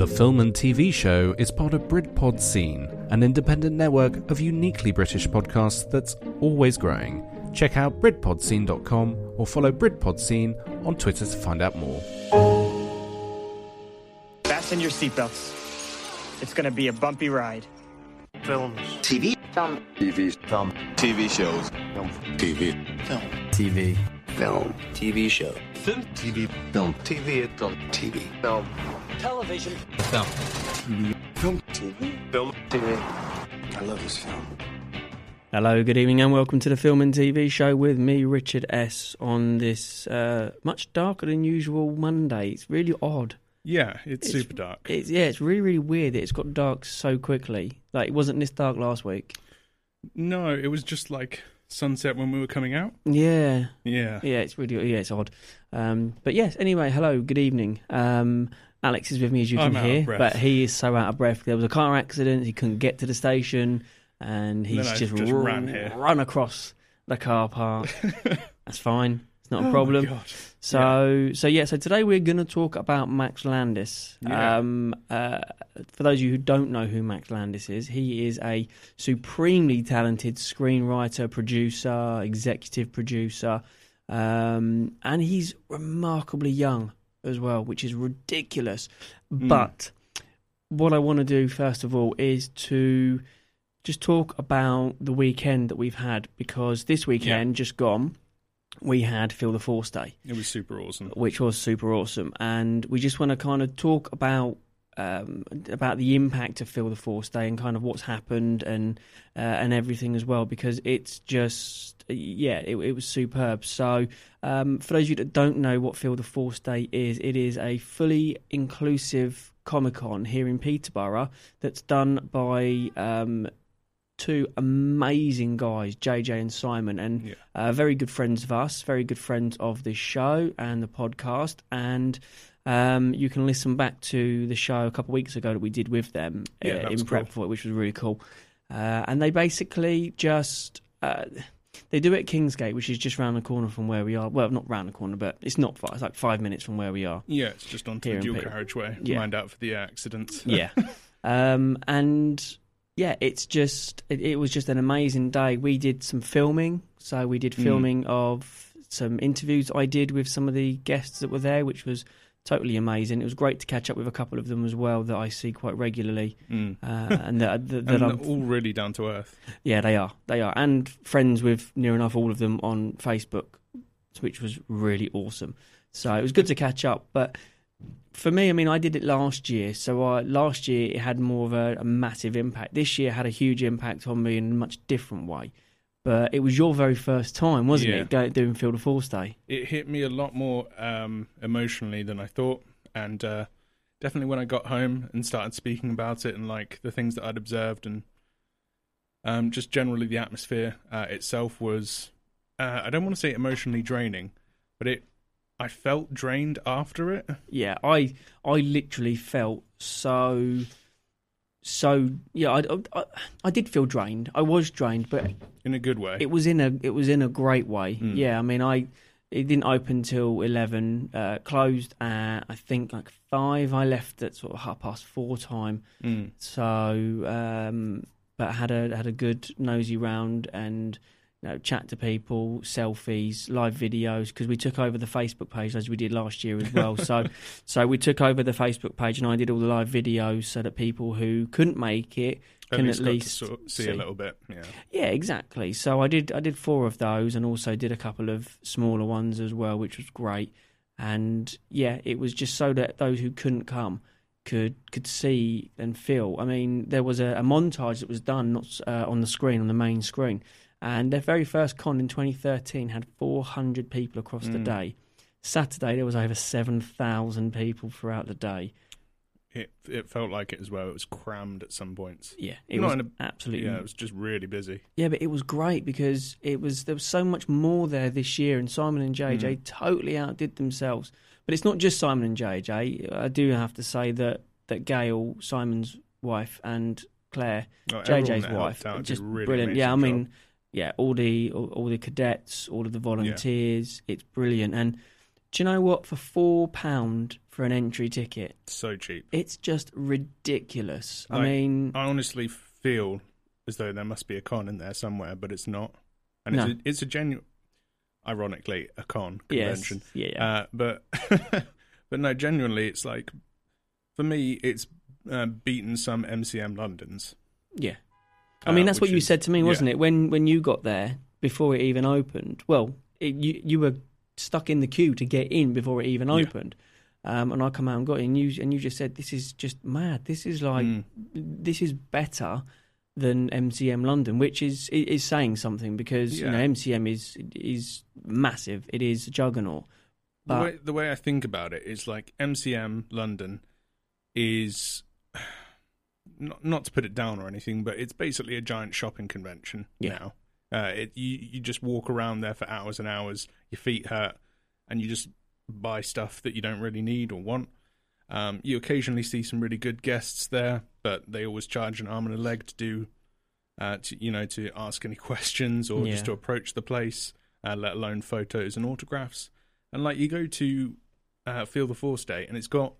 The Film and TV Show is part of Britpod Scene, an independent network of uniquely British podcasts that's always growing. Check out BritpodScene.com or follow Britpod Scene on Twitter to find out more. Fasten your seatbelts. It's gonna be a bumpy ride. Films. TV. Film. TV. Film. TV shows. Film. TV. Film. TV. Film. TV show. Film. TV. Film. TV. Film. TV. Film. Television. Film. Film. TV. Film. TV. I love this film. Hello, good evening, and welcome to the Film and TV Show with me, Richard S. On this uh, much darker than usual Monday. It's really odd. Yeah, it's, It's- super dark. It's yeah, it's really really weird that it's got dark so quickly. Like it wasn't this dark last week. no, it was just like sunset when we were coming out. Yeah, Yeah. yeah, it's really yeah, it's odd. Um, but yes, anyway, hello, good evening. Um, Alex is with me as you I'm can hear, but he is so out of breath. There was a car accident; he couldn't get to the station, and he's just, just ru- ran here. run across the car park. That's fine; it's not a Oh problem. So, so yeah. So today we're going to talk about Max Landis. Yeah. Um, uh, for those of you who don't know who Max Landis is, he is a supremely talented screenwriter, producer, executive producer, um, and he's remarkably young as well, which is ridiculous. Hmm. But what I want to do first of all is to just talk about the weekend that we've had because this weekend just gone. We had Feel the Force Day It was super awesome. which was super awesome. And we just want to kind of talk about um, about the impact of Feel the Force Day and kind of what's happened and uh, and everything as well because it's just yeah it, it was superb. So um, for those of you that don't know what Feel the Force Day is, it is a fully inclusive Comic Con here in Peterborough that's done by um, two amazing guys, JJ and Simon, and Yeah. uh, very good friends of us, very good friends of this show and the podcast. And um, you can listen back to the show a couple of weeks ago that we did with them Yeah, uh, in prep cool. for it, which was really cool. Uh, and they basically just. Uh, they do it at Kingsgate, which is just round the corner from where we are. Well, not round the corner, but it's not far. It's like five minutes from where we are. Yeah, it's just onto the dual carriageway. Yeah. Mind out for the accidents. Yeah. um, and yeah, it's just it, it was just an amazing day. We did some filming, so we did Mm. filming of some interviews I did with some of the guests that were there, which was totally amazing. It was great to catch up with a couple of them as well that I see quite regularly, Mm. uh, and that, that, that and all really down to earth. yeah, they are. They are. And friends with near enough all of them on Facebook, which was really awesome. So it was good to catch up. But for me, I mean, I did it last year. So I, last year it had more of a, a massive impact. This year had a huge impact on me in a much different way. But it was your very first time, wasn't Yeah. it, going, doing Feel the Force Day? It hit me a lot more um, emotionally than I thought, and uh, definitely when I got home and started speaking about it and like the things that I'd observed and um, just generally the atmosphere uh, itself was uh, I don't want to say emotionally draining, but it I felt drained after it. Yeah, I I literally felt so so yeah I, I I did feel drained. I was drained, but in a good way. It was in a it was in a great way. Mm. Yeah, I mean, I it didn't open till eleven. Uh, closed at I think like five. I left at sort of half past four time. Mm. So, um, but had a had a good nosy round and you know chat to people, selfies, live videos because we took over the Facebook page as we did last year as well. so, so we took over the Facebook page and I did all the live videos so that people who couldn't make it can least at least sort of see, see. a little bit. Yeah. Yeah, exactly. So I did I did four of those and also did a couple of smaller ones as well, which was great. And yeah, it was just so that those who couldn't come could could see and feel. I mean, there was a, a montage that was done not uh, on the screen on the main screen, and their very first con in 2013 had 400 people across the Mm. day. Saturday there was over 7,000 people throughout the day. It it felt like it as well. It was crammed at some points. Yeah, it Not was a- absolutely Yeah, it was just really busy. Yeah, but it was great because it was there was so much more there this year, and Simon and JJ Mm. totally outdid themselves. But it's not just Simon and JJ. I do have to say that that Gail, Simon's wife, and Claire, Oh, JJ's wife, helped out are did just really brilliant. Yeah, I mean, job. Yeah, all the all, all the cadets, all of the volunteers, it's brilliant. And Do you know what? For four pound for an entry ticket, So cheap. it's just ridiculous. I mean, I honestly feel as though there must be a con in there somewhere, but it's not. And it's No. a, it's a genuine, ironically, a con yes, convention. yeah, yeah. Uh, but but no, genuinely, it's like for me, it's uh, beaten some MCM Londons. Yeah. I mean, uh, that's what you is- said to me, wasn't yeah. it? When when you got there before it even opened. Well, it, you you were stuck in the queue to get in before it even Yeah. opened. Um, and I come out and got in, and you and you just said, "This is just mad. This is like Mm. this is better than MCM London, which is is saying something because you know MCM is is massive. It is a juggernaut. The But way, the way I think about it is like MCM London is not not to put it down or anything, but it's basically a giant shopping convention Yeah. now. Uh, it, you you just walk around there for hours and hours. Your feet hurt, and you just buy stuff that you don't really need or want. Um, you occasionally see some really good guests there, but they always charge an arm and a leg to do, uh, to you know, to ask any questions or Yeah. just to approach the place, uh, let alone photos and autographs. And like you go to uh, Feel the Force Day, and it's got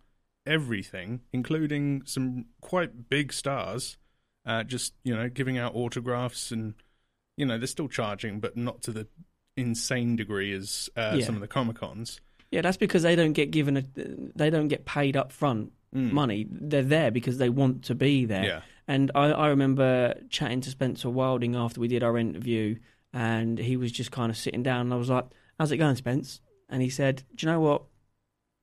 everything, including some quite big stars, uh, just you know, giving out autographs, and you know, they're still charging, but not to the insane degree as uh, Yeah. some of the Comic Cons. yeah, that's because they don't get given a they don't get paid up front Mm. money. They're there because they want to be there. Yeah, And I, I remember chatting to Spencer Wilding after we did our interview, and he was just kind of sitting down, and I was like, "How's it going, Spence?" And he said, "Do you know what?"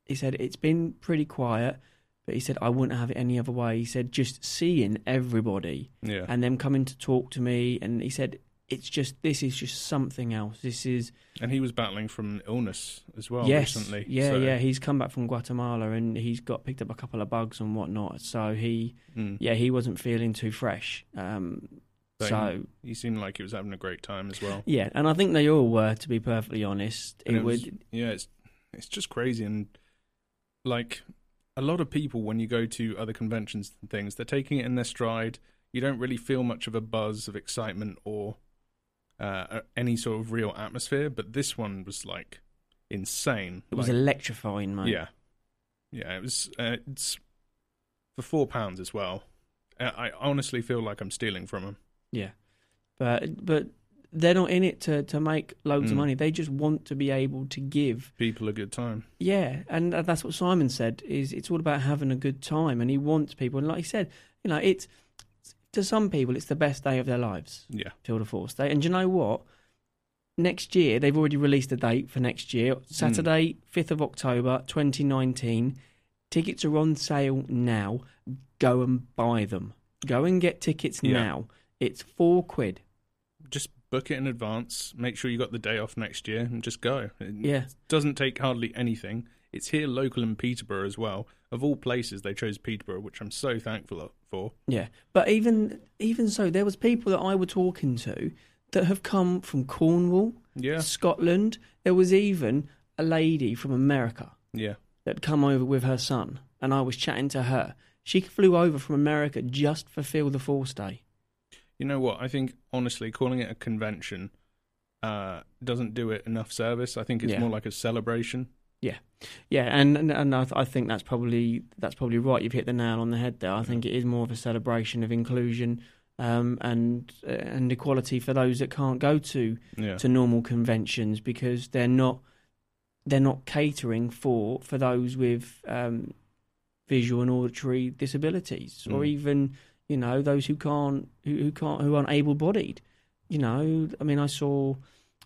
He said, "It's been pretty quiet." But he said, I wouldn't have it any other way. He said, just seeing everybody yeah, and them coming to talk to me. And he said, it's just, this is just something else. This is, and he was battling from illness as well yes, recently. yeah, so, yeah. He's come back from Guatemala and he's got picked up a couple of bugs and whatnot. So he, mm. yeah, he wasn't feeling too fresh. Um, So so he seemed like he was having a great time as well. yeah, and I think they all were, to be perfectly honest. It, it was- would, Yeah, it's it's just crazy and like a lot of people when you go to other conventions and things, they're taking it in their stride. You don't really feel much of a buzz of excitement or uh, any sort of real atmosphere, but this one was like insane. it was Like, electrifying, mate. yeah, yeah. It was. Uh, it's for four pounds as well. I honestly feel like I'm stealing from them. Yeah, but but they're not in it to to make loads of Mm. money. They just want to be able to give. People a good time. Yeah, and that's what Simon said. Is it's all about having a good time, and he wants people. And like he said, you know, it's to some people it's the best day of their lives. Yeah, Feel the Force Day. And do you know what? Next year, they've already released a date for next year. Saturday, 5th of October, 2019. Tickets are on sale now. Go and buy them. Go and get tickets Yeah. now. It's four quid. just book it in advance. Make sure you got the day off next year, and just go. It Yeah. doesn't take hardly anything. It's here local in Peterborough as well. Of all places, they chose Peterborough, which I'm so thankful for. Yeah. But even even so, there was people that I were talking to that have come from Cornwall, Yeah, Scotland. There was even a lady from America yeah, that come over with her son, and I was chatting to her. She flew over from America just for Feel the Force Day. You know what? I think honestly, calling it a convention uh, doesn't do it enough service. I think it's Yeah. more like a celebration. Yeah, and and, and I, I think that's probably that's probably right. You've hit the nail on the head there. I think it is more of a celebration of inclusion um, and uh, and equality for those that can't go to Yeah, to normal conventions because they're not they're not catering for for those with um, visual and auditory disabilities or Mm. even you know those who can't who, who can't who aren't able bodied you know i mean i saw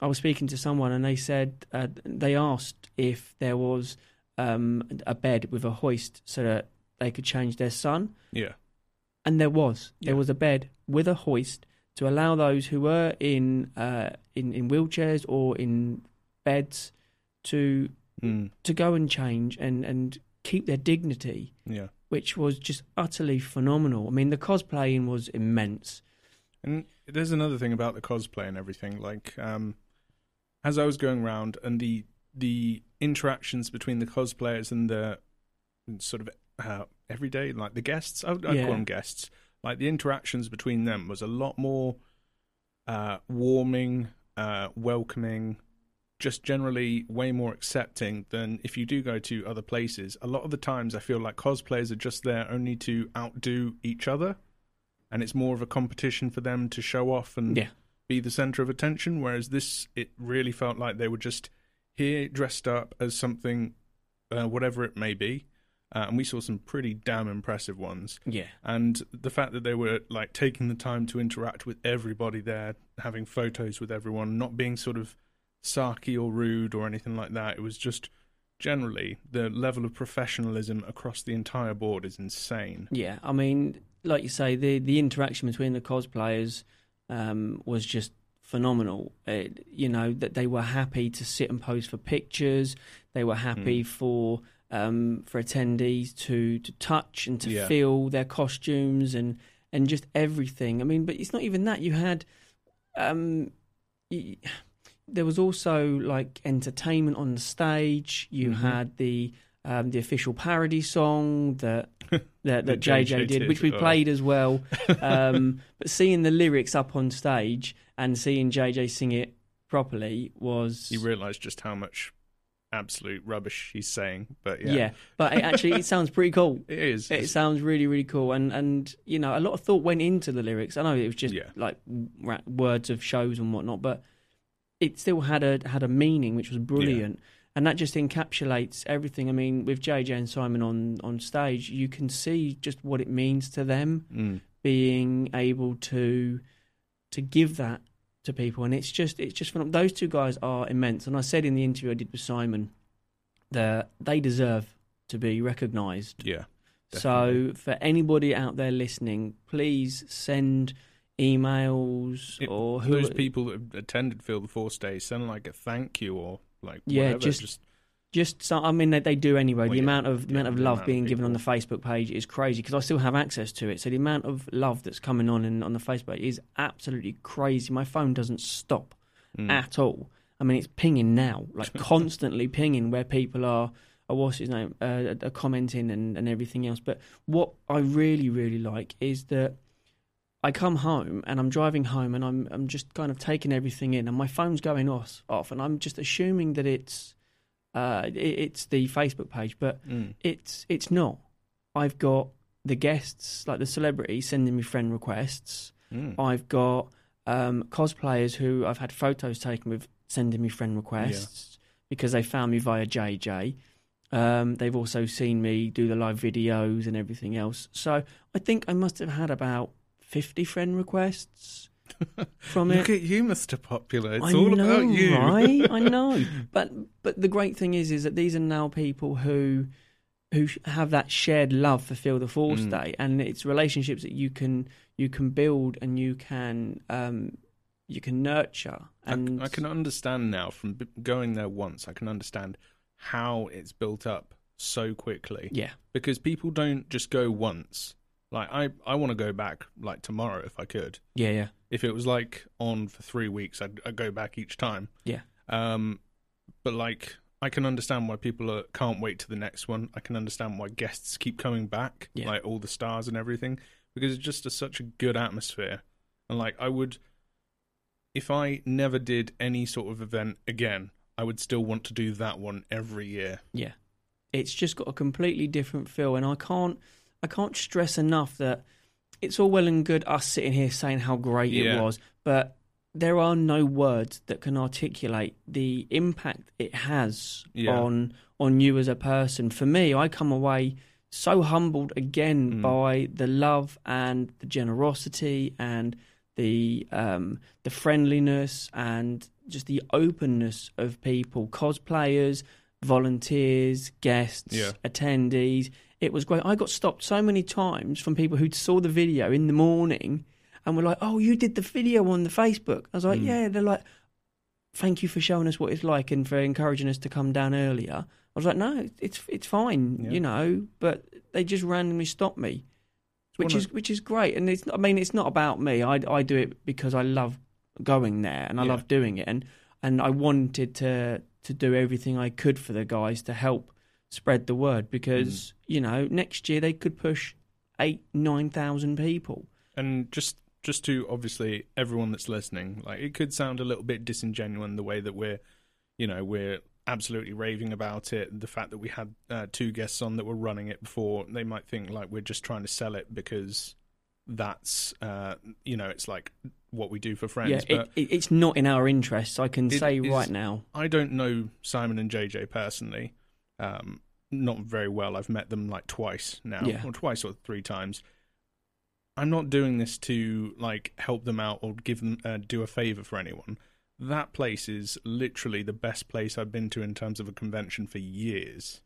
i was speaking to someone and they said uh, they asked if there was um, a bed with a hoist so that they could change their son yeah, and there was. There was a bed with a hoist to allow those who were in uh, in in wheelchairs or in beds to mm, to go and change and and keep their dignity, yeah. Which was just utterly phenomenal. I mean, the cosplaying was immense. And there's another thing about the cosplay and everything. Like, um, as I was going around, and the the interactions between the cosplayers and the sort of uh, everyday, like the guests, I would I'd Yeah. call them guests. Like the interactions between them was a lot more uh, warming, uh, welcoming, just generally way more accepting than if you do go to other places. A lot of the times, I feel like cosplayers are just there only to outdo each other, and it's more of a competition for them to show off and Yeah. be the center of attention. Whereas this, it really felt like they were just here dressed up as something, uh, whatever it may be. Uh, and we saw some pretty damn impressive ones Yeah. and the fact that they were like taking the time to interact with everybody there, having photos with everyone, not being sort of sarky or rude or anything like that. It was just generally the level of professionalism across the entire board is insane. Yeah, I mean, like you say, the the interaction between the cosplayers um, was just phenomenal. It, you know that they were happy to sit and pose for pictures. They were happy for um, for attendees to to touch and to Yeah. feel their costumes and and just everything. I mean, but it's not even that. You had um, y there was also like entertainment on the stage. You Mhm. had the um, the official parody song that that, that JJ, JJ did, did, which we oh. played as well. Um, but seeing the lyrics up on stage and seeing JJ sing it properly was You realise just how much absolute rubbish he's saying, but yeah, yeah. But it, actually, it sounds pretty cool. it is. It sounds really, really cool, and and you know, a lot of thought went into the lyrics. I know it was just Yeah. like ra- words of shows and whatnot, but it still had a had a meaning, which was brilliant, and that just encapsulates everything. I mean, with JJ and Simon on on stage, you can see just what it means to them Mm. being able to to give that to people, and it's just it's just phenom- those two guys are immense. And I said in the interview I did with Simon that they deserve to be recognised. yeah, So for anybody out there listening, please send emails It- or who those people that attended Feel the Force Day send like a thank you or like Yeah, whatever. just- just just so, I mean they, they do anyway. Well, the yeah, amount of the yeah, amount of love amount of being given on the. Facebook page is crazy because I still have access to it. So the amount of love that's coming on in, on the Facebook is absolutely crazy. My phone doesn't stop mm. at all. I mean, it's pinging now, like constantly pinging where people are, are what's his name, uh, are commenting and, and everything else. But what I really, really like is that I come home and I'm driving home and I'm I'm just kind of taking everything in and my phone's going off off and I'm just assuming that it's uh it, it's the Facebook page, but Mm. it's it's not. I've got the guests, like the celebrities, sending me friend requests. Mm. I've got um, cosplayers who I've had photos taken with sending me friend requests because they found me via JJ. Um, they've also seen me do the live videos and everything else. So I think I must have had about 50 friend requests from Look it. Look at you, Mister Popular. It's I all know, about you, right? I know. But but the great thing is, is that these are now people who who have that shared love for Feel the Force Mm. Day, and it's relationships that you can you can build and you can um you can nurture. And I can understand now from going there once. I can understand how it's built up so quickly yeah, because people don't just go once. Like I, I want to go back like tomorrow if I could. yeah, yeah, If it was like on for three weeks, I'd, I'd go back each time. yeah, Um, but like I can understand why people are, can't wait to the next one. I can understand why guests keep coming back, Yeah. like all the stars and everything, because it's just a, such a good atmosphere. And like I would, if I never did any sort of event again, I would still want to do that one every year. yeah. It's just got a completely different feel, and I can't I can't stress enough that it's all well and good us sitting here saying how great it was, but there are no words that can articulate the impact it has Yeah. on on you as a person. For me, I come away so humbled again Mm. by the love and the generosity and the um, the friendliness and just the openness of people, cosplayers, volunteers, guests, Yeah. attendees. It was great. I got stopped so many times from people who saw the video in the morning and were like, "Oh, you did the video on the Facebook." I was like, Mm. "Yeah." They're like, "Thank you for showing us what it's like and for encouraging us to come down earlier." I was like, "No, it's it's fine, Yeah. you know." But they just randomly stopped me, which is which is great. And it's I mean, it's not about me. I I do it because I love going there and I Yeah. love doing it, and and I wanted to to do everything I could for the guys to help spread the word Mm. because you know next year they could push eight nine thousand people. And just just to obviously everyone that's listening, like it could sound a little bit disingenuous the way that we're, you know, we're absolutely raving about it. The fact that we had uh, two guests on that were running it before, they might think like we're just trying to sell it because that's uh, you know, it's like what we do for friends. yeah, but it, it, it's not in our interests. I can say is- right now. I don't know Simon and JJ personally, um, not very well. I've met them like twice now, Yeah. or twice or three times. I'm not doing this to like help them out or give them uh, do a favor for anyone. That place is literally the best place I've been to in terms of a convention for years,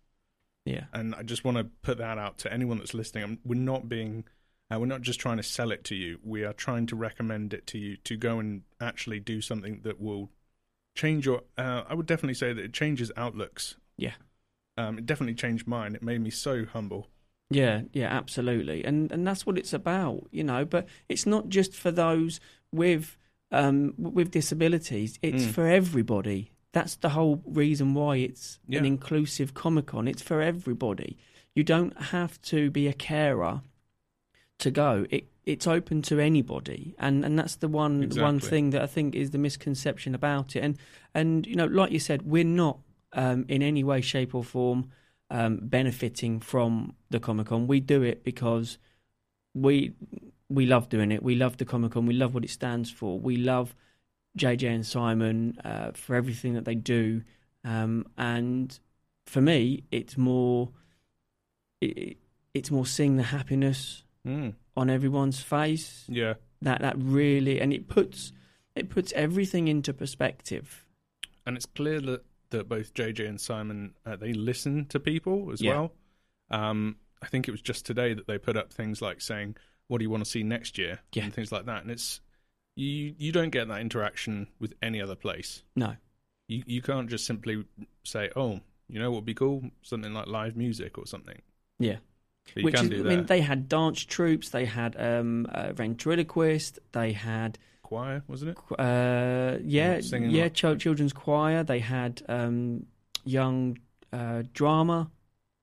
Yeah, and I just want to put that out to anyone that's listening. I'm, we're not being, uh, we're not just trying to sell it to you. We are trying to recommend it to you to go and actually do something that will change your. Uh, I would definitely say that it changes outlooks. Yeah. Um, it definitely changed mine. It made me so humble. Yeah, yeah, absolutely, and and that's what it's about, you know. But it's not just for those with um with disabilities; it's Mm. for everybody. That's the whole reason why it's Yeah. an inclusive Comic Con. It's for everybody. You don't have to be a carer to go. It it's open to anybody, and and that's the one one thing that I think is the misconception about it. And and you know, like you said, we're not um, in any way, shape, or form um, benefiting from the Comic Con. We do it because we we love doing it. We love the Comic Con. We love what it stands for. We love JJ and Simon uh, for everything that they do. Um, and for me, it's more it, it's more seeing the happiness Mm. on everyone's face. Yeah, That that really and it puts it puts everything into perspective. and it's clear that that both JJ and Simon uh, they listen to people as Yeah. well. Um, I think it was just today that they put up things like saying, "What do you want to see next year?" Yeah. and things like that. And it's you you don't get that interaction with any other place. No. You you can't just simply say, "Oh, you know what would be cool? Something like live music or something." Yeah. Which is, I mean, they had dance troops, they had um, ventriloquist, they had Choir, wasn't it? uh, yeah, Singing yeah, like- ch- children's choir. They had um, young uh, drama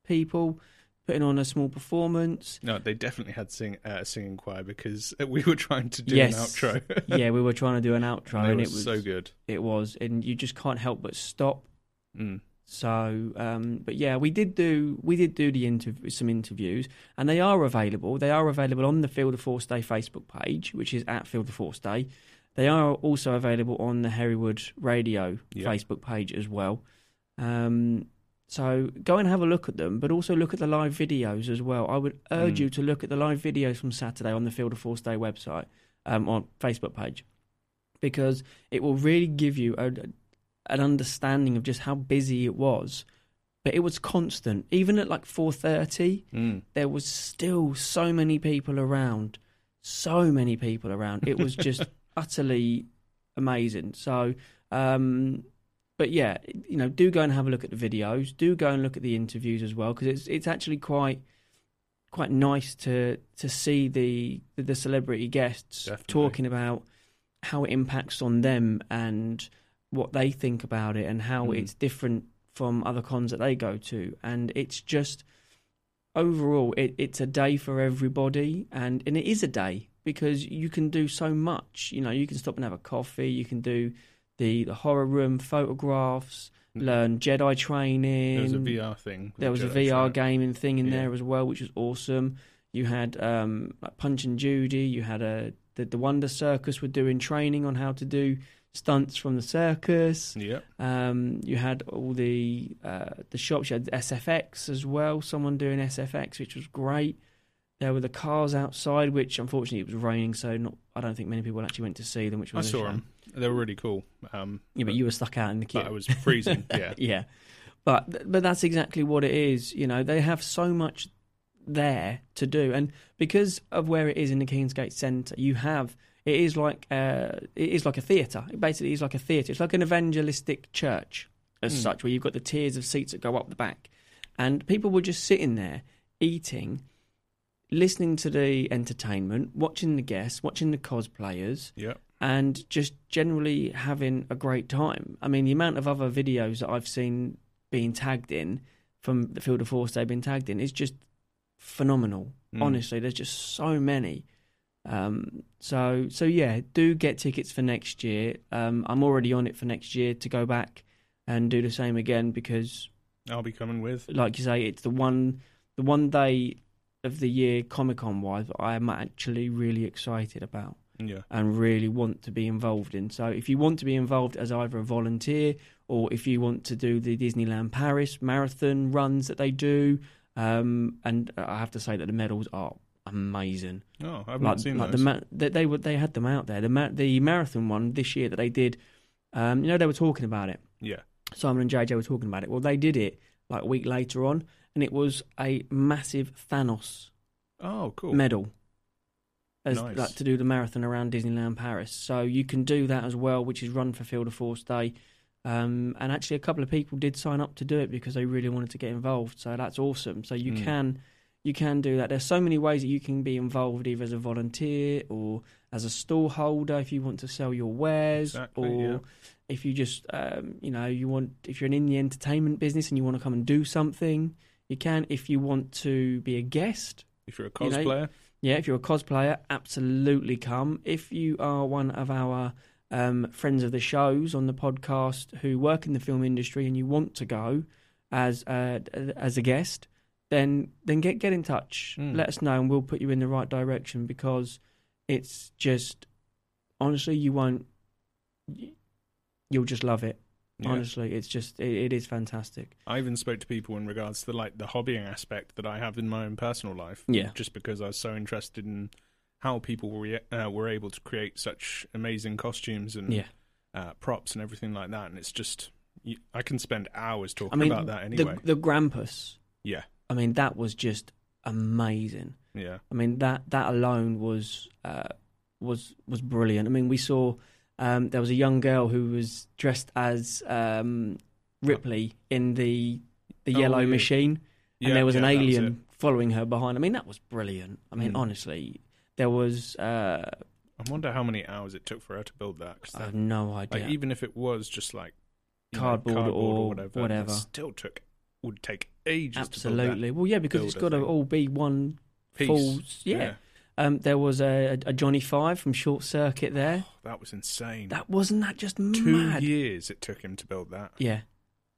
people putting on a small performance. No, they definitely had sing uh, a singing choir because we were trying to do Yes. an outro. yeah, we were trying to do an outro, and and it was so good. It was, and you just can't help but stop. Mm. So, um, but yeah, we did do we did do the interv- some interviews, and they are available. They are available on the Feel the Force Day Facebook page, which is at Feel the Force Day. They are also available on the Herrywood Radio Yeah. Facebook page as well. Um, so go and have a look at them, but also look at the live videos as well. I would urge Mm. you to look at the live videos from Saturday on the Feel the Force Day website, um, on Facebook page, because it will really give you a, an understanding of just how busy it was. But it was constant, even at like four thirty. Mm. There was still so many people around, so many people around. It was just utterly amazing. So, um, but yeah, you know, do go and have a look at the videos. Do go and look at the interviews as well because it's it's actually quite quite nice to to see the the, celebrity guests Definitely. talking about how it impacts on them and what they think about it and how Mm. it's different from other cons that they go to and it's just overall it, it's a day for everybody and and it is a day because you can do so much you know you can stop and have a coffee you can do the the horror room photographs learn jedi training There was a VR thing. there was a VR Tribe. gaming thing in Yeah. there as well, which was awesome. You had um, like Punch and Judy. You had a the, the Wonder Circus were doing training on how to do stunts from the circus. Yeah. Um, you had all the uh, the shops. You had SFX as well. Someone doing SFX, which was great. There were the cars outside, which unfortunately it was raining, so not. I don't think many people actually went to see them. Which I was a saw them. They were really cool. Um, Yeah, but you were stuck out in the queue. but I was freezing. yeah. yeah, but but that's exactly what it is. You know, they have so much there to do, and because of where it is in the Kingsgate Centre, you have it is like uh, it is like a theatre. It basically is like a theatre. It's like an evangelistic church as Hmm. such, where you've got the tiers of seats that go up the back, and people were just sitting there eating. Listening to the entertainment, watching the guests, watching the cosplayers, Yeah. and just generally having a great time. I mean, the amount of other videos that I've seen being tagged in from the Feel the Force they've been tagged in is just phenomenal. Mm. Honestly, there's just so many. Um, so so yeah, do get tickets for next year. Um, I'm already on it for next year to go back and do the same again because, I'll be coming with. like you say, it's the one the one day of the year Comic Con wise I am actually really excited about Yeah. and really want to be involved in. So if you want to be involved as either a volunteer or if you want to do the Disneyland Paris marathon runs that they do, um, and I have to say that the medals are amazing. Oh, I've like, not seen like those. the ma- they, they were they had them out there. The ma- the marathon one this year that they did, um, you know they were talking about it. yeah. Simon and JJ were talking about it. Well, they did it like a week later on, and it was a massive Thanos Oh, cool. medal as Nice. like to do the marathon around Disneyland Paris. So you can do that as well, which is run for Feel the Force Day. Um, and actually, a couple of people did sign up to do it because they really wanted to get involved. So that's awesome. So you Mm. can you can do that. There's so many ways that you can be involved, either as a volunteer or as a stall holder if you want to sell your wares, Exactly, or yeah. if you just um, you know you want if you're in the entertainment business and you want to come and do something, you can. If you want to be a guest, If you're a you know, cosplayer, yeah, if you're a cosplayer, absolutely come. If you are one of our um, friends of the shows on the podcast who work in the film industry and you want to go as uh, as a guest, then then get get in touch. Mm. Let us know, and we'll put you in the right direction because it's just honestly you won't you'll just love it. yeah. Honestly, it's just it, it is fantastic. I even spoke to people in regards to the, like the hobbying aspect that I have in my own personal life. Yeah. Just because I was so interested in how people were uh, were able to create such amazing costumes and Yeah. uh, props and everything like that, and it's just you, I can spend hours talking I mean, about that anyway. the the Grampus. yeah, I mean, that was just amazing. yeah, I mean that that alone was uh, was was brilliant. I mean, we saw um, there was a young girl who was dressed as um, Ripley in the the Oh, yellow yeah. machine, yeah. and there was yeah, an alien it. following her behind. I mean, that was brilliant. I mean, Mm. honestly, there was uh, I wonder how many hours it took for her to build that. 'cause I that- have no idea. like even if it was just like you know, Cardboard or whatever, whatever. that still took would take ages. Absolutely. Well, yeah, because it's got to all be one that full. piece. Yeah. Um, there was a, a Johnny Five from Short Circuit there. that was insane. That wasn't that just Two mad. years it took him to build that. Yeah,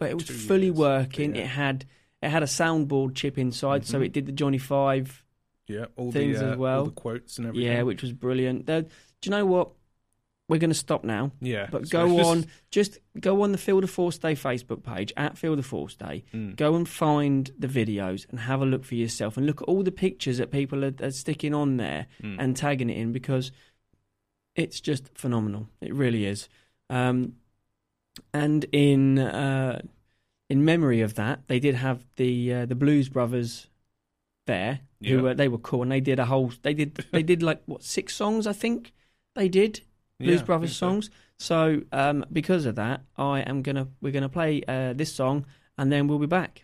but it was Two fully years, working. yeah. It had it had a soundboard chip inside, so Mhm. it did the Johnny Five. Yeah, all Things the uh, as well. all the quotes and everything. Yeah, which was brilliant. There- do you know what? We're going to stop now, yeah. but so go just- on. Just go on the Feel the Force Day Facebook page at Feel the Force Day. Mm. Go and find the videos and have a look for yourself, and look at all the pictures that people are, are sticking on there Mm. and tagging it in because it's just phenomenal. It really is. Um, and in uh, in memory of that, they did have the uh, the Blues Brothers there. Who Yeah. were they were cool, and they did a whole. They did they did like what six songs? I think they did Blues Yeah, Brothers think so. songs. So um, because of that, I am gonna we're gonna play uh, this song, and then we'll be back.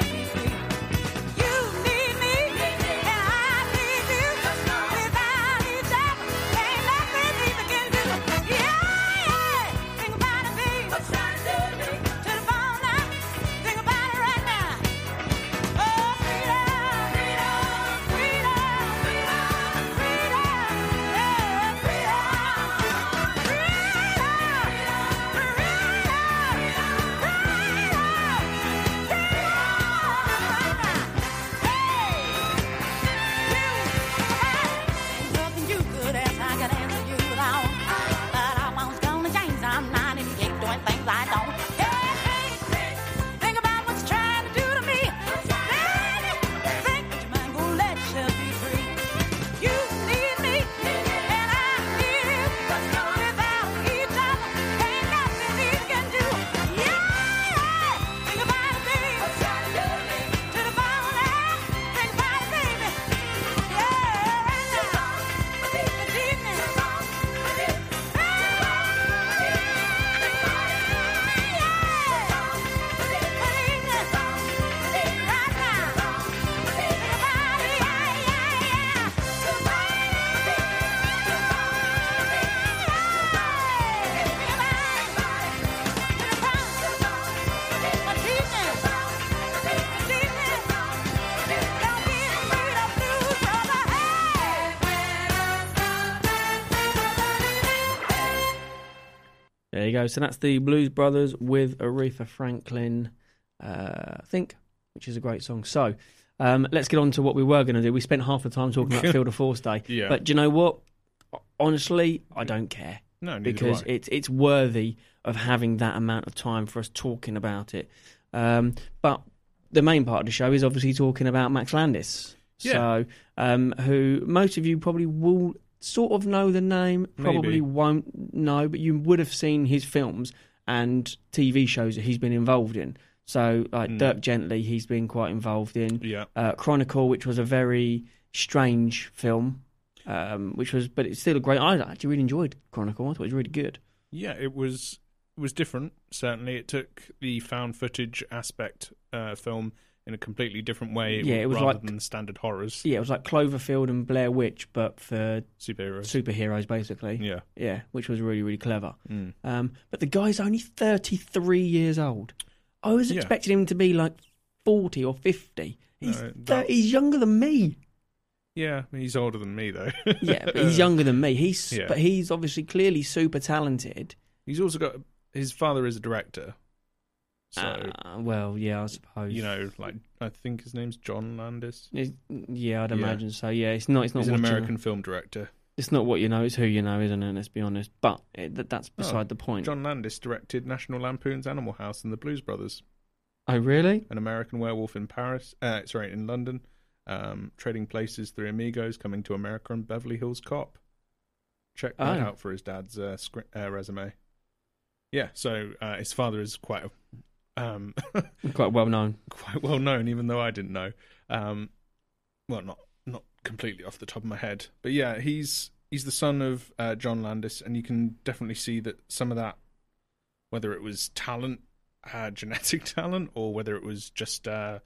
Gonna you go. So that's the Blues Brothers with Aretha Franklin, uh, I think, which is a great song. So um, let's get on to what we were going to do. We spent half the time talking about Feel the Force Day. Yeah. But do you know what? Honestly, I don't care No, because it's it's worthy of having that amount of time for us talking about it. Um, but the main part of the show is obviously talking about Max Landis. Yeah. So, um, who most of you probably will sort of know the name, probably Maybe. won't know, but you would have seen his films and TV shows that he's been involved in. So, like Mm. Dirk Gently, he's been quite involved in. yeah, Uh, Chronicle, which was a very strange film, um, which was, but it's still a great. I actually really enjoyed Chronicle. I thought it was really good. yeah, it was it was different. Certainly, it took the found footage aspect uh, film in a completely different way. Yeah, it was rather like- than standard horrors, Yeah, it was like Cloverfield and Blair Witch, but for superheroes. superheroes, basically. yeah, Yeah, which was really, really clever. Mm. Um, but the guy's only 33 years old. I was Yeah. expecting him to be like 40 or 50. He's, No, that- he's younger than me. yeah. He's older than me though. Yeah, but he's younger than me. He's Yeah. but he's obviously clearly super talented. He's also got his father is a director, so Uh, well, yeah, I suppose. you know, like I think his name's John Landis. It's- yeah, I'd Yeah. imagine so. Yeah, it's not. It's not. He's an what you know. American film director. It's not what you know. It's who you know, isn't it? Let's be honest. But it, that, that's beside the point. John Landis directed National Lampoon's Animal House and The Blues Brothers, oh, really? An American Werewolf in Paris. Uh, sorry, in London. Um, Trading Places, Three Amigos, Coming to America, and Beverly Hills Cop. Check that Oh. out for his dad's uh, uh, resume. Yeah, so uh, his father is quite a, um, Quite well known. quite well known, even though I didn't know. Um, well, not not completely off the top of my head, but yeah, he's he's the son of uh, John Landis, and you can definitely see that some of that, whether it was talent, uh, genetic talent, or whether it was just uh,